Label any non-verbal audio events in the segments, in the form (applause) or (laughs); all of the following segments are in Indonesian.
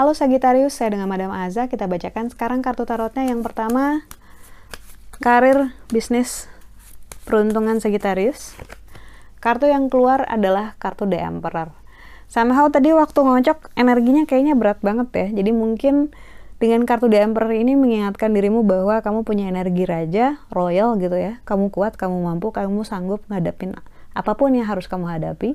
Halo Sagittarius, saya dengan Madam Aza. Kita bacakan sekarang kartu tarotnya. Yang pertama, karir, bisnis, peruntungan Sagittarius. Kartu yang keluar adalah kartu The Emperor. Somehow tadi waktu ngocok, energinya kayaknya berat banget ya. Jadi mungkin dengan kartu The Emperor ini mengingatkan dirimu bahwa kamu punya energi raja, royal gitu ya. Kamu kuat, kamu mampu, kamu sanggup ngadapin apa pun yang harus kamu hadapi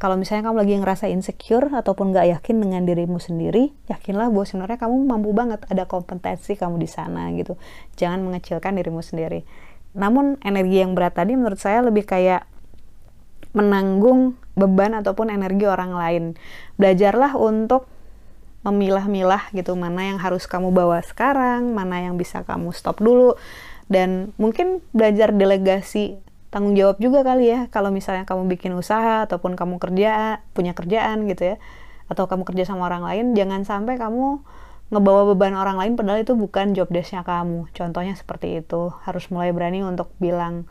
kalau misalnya kamu lagi ngerasa insecure ataupun gak yakin dengan dirimu sendiri, yakinlah bahwa sebenarnya kamu mampu banget ada kompetensi kamu di sana gitu. Jangan mengecilkan dirimu sendiri. Namun energi yang berat tadi menurut saya lebih kayak menanggung beban ataupun energi orang lain. Belajarlah untuk memilah-milah gitu mana yang harus kamu bawa sekarang, mana yang bisa kamu stop dulu. Dan mungkin belajar delegasi tanggung jawab juga kali ya kalau misalnya kamu bikin usaha ataupun kamu kerja punya kerjaan gitu ya atau kamu kerja sama orang lain jangan sampai kamu ngebawa beban orang lain padahal itu bukan job desknya kamu. Contohnya seperti itu. Harus mulai berani untuk bilang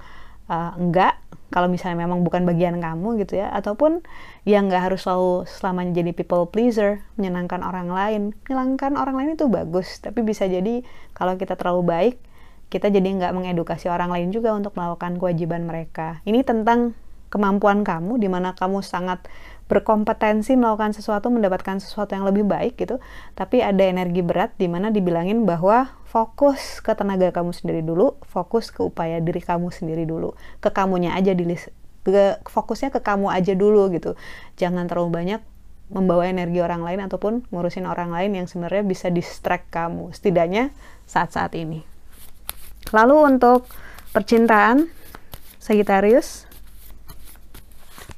uh, enggak kalau misalnya memang bukan bagian kamu gitu ya ataupun yang nggak harus selalu selamanya jadi people pleaser menyenangkan orang lain menyenangkan orang lain itu bagus tapi bisa jadi kalau kita terlalu baik kita jadi nggak mengedukasi orang lain juga untuk melakukan kewajiban mereka. Ini tentang kemampuan kamu, di mana kamu sangat berkompetensi melakukan sesuatu, mendapatkan sesuatu yang lebih baik gitu. Tapi ada energi berat di mana dibilangin bahwa fokus ke tenaga kamu sendiri dulu, fokus ke upaya diri kamu sendiri dulu, ke kamunya aja di ke, fokusnya ke kamu aja dulu gitu. Jangan terlalu banyak membawa energi orang lain ataupun ngurusin orang lain yang sebenarnya bisa distract kamu setidaknya saat-saat ini. Lalu untuk percintaan Sagittarius,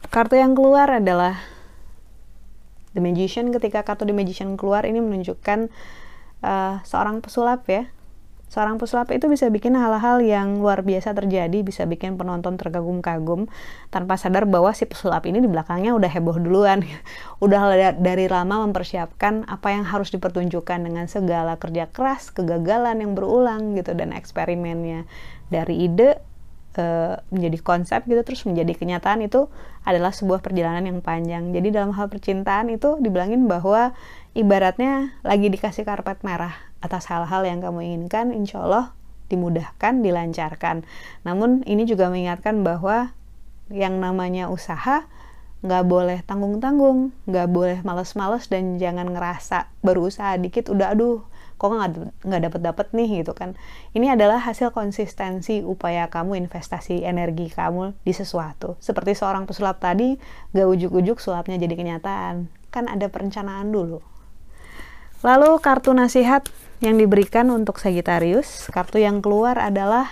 kartu yang keluar adalah The Magician. Ketika kartu The Magician keluar, ini menunjukkan uh, seorang pesulap ya. Seorang pesulap itu bisa bikin hal-hal yang luar biasa terjadi, bisa bikin penonton terkagum-kagum tanpa sadar bahwa si pesulap ini di belakangnya udah heboh duluan. (laughs) udah dari lama mempersiapkan apa yang harus dipertunjukkan dengan segala kerja keras, kegagalan yang berulang gitu dan eksperimennya. Dari ide uh, menjadi konsep gitu terus menjadi kenyataan itu adalah sebuah perjalanan yang panjang. Jadi dalam hal percintaan itu dibilangin bahwa ibaratnya lagi dikasih karpet merah atas hal-hal yang kamu inginkan, insya Allah dimudahkan, dilancarkan. Namun ini juga mengingatkan bahwa yang namanya usaha nggak boleh tanggung-tanggung, nggak boleh males-males dan jangan ngerasa berusaha dikit udah aduh kok nggak dapet dapet nih gitu kan. Ini adalah hasil konsistensi upaya kamu investasi energi kamu di sesuatu. Seperti seorang pesulap tadi, gak ujuk-ujuk sulapnya jadi kenyataan. Kan ada perencanaan dulu. Lalu kartu nasihat yang diberikan untuk Sagittarius, kartu yang keluar adalah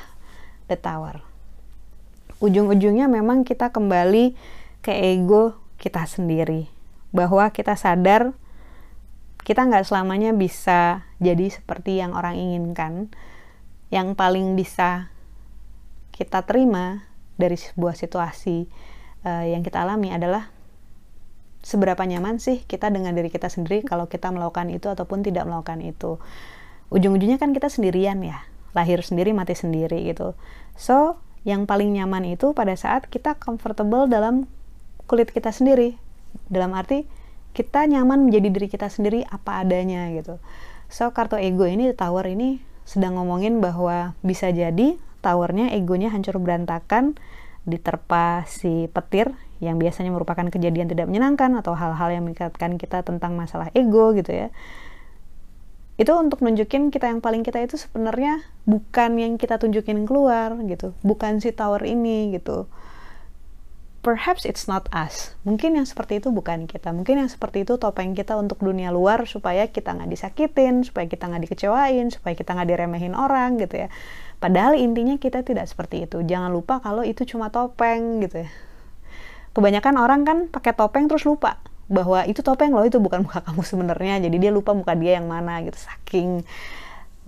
The Tower. Ujung-ujungnya memang kita kembali ke ego kita sendiri. Bahwa kita sadar kita nggak selamanya bisa jadi seperti yang orang inginkan. Yang paling bisa kita terima dari sebuah situasi uh, yang kita alami adalah seberapa nyaman sih kita dengan diri kita sendiri kalau kita melakukan itu ataupun tidak melakukan itu. Ujung-ujungnya kan kita sendirian ya, lahir sendiri mati sendiri gitu. So, yang paling nyaman itu pada saat kita comfortable dalam kulit kita sendiri. Dalam arti kita nyaman menjadi diri kita sendiri apa adanya gitu. So, kartu ego ini tower ini sedang ngomongin bahwa bisa jadi towernya egonya hancur berantakan diterpa si petir yang biasanya merupakan kejadian tidak menyenangkan atau hal-hal yang mengikatkan kita tentang masalah ego gitu ya. Itu untuk nunjukin kita yang paling kita itu sebenarnya bukan yang kita tunjukin keluar gitu. Bukan si tower ini gitu perhaps it's not us. Mungkin yang seperti itu bukan kita. Mungkin yang seperti itu topeng kita untuk dunia luar supaya kita nggak disakitin supaya kita nggak dikecewain supaya kita nggak diremehin orang gitu ya. Padahal intinya kita tidak seperti itu. Jangan lupa kalau itu cuma topeng gitu ya. Kebanyakan orang kan pakai topeng terus lupa bahwa itu topeng loh itu bukan (laughs) muka kamu sebenarnya. Jadi dia lupa muka dia yang mana gitu saking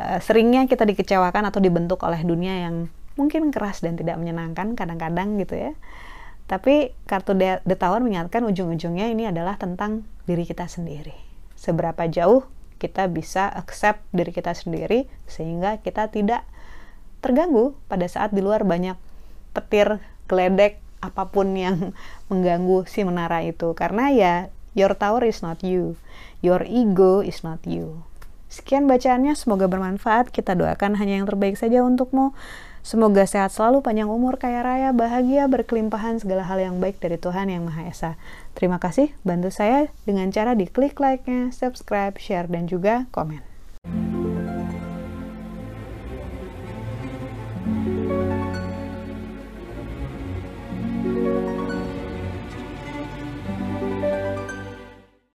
uh, seringnya kita dikecewakan atau dibentuk oleh dunia yang mungkin keras dan tidak menyenangkan kadang-kadang gitu ya tapi kartu The Tower mengingatkan ujung-ujungnya ini adalah tentang diri kita sendiri seberapa jauh kita bisa accept diri kita sendiri sehingga kita tidak terganggu pada saat di luar banyak petir, geledek, apa pun yang (laughs) mengganggu si menara itu. Karena ya, your tower is not you. Your ego is not you. Sekian bacaannya, semoga bermanfaat. Kita doakan hanya yang terbaik saja untukmu. Semoga sehat selalu, panjang umur, kaya raya, bahagia, berkelimpahan segala hal yang baik dari Tuhan Yang Maha Esa. Terima kasih, bantu saya dengan cara diklik like-nya, subscribe, share, dan juga komen.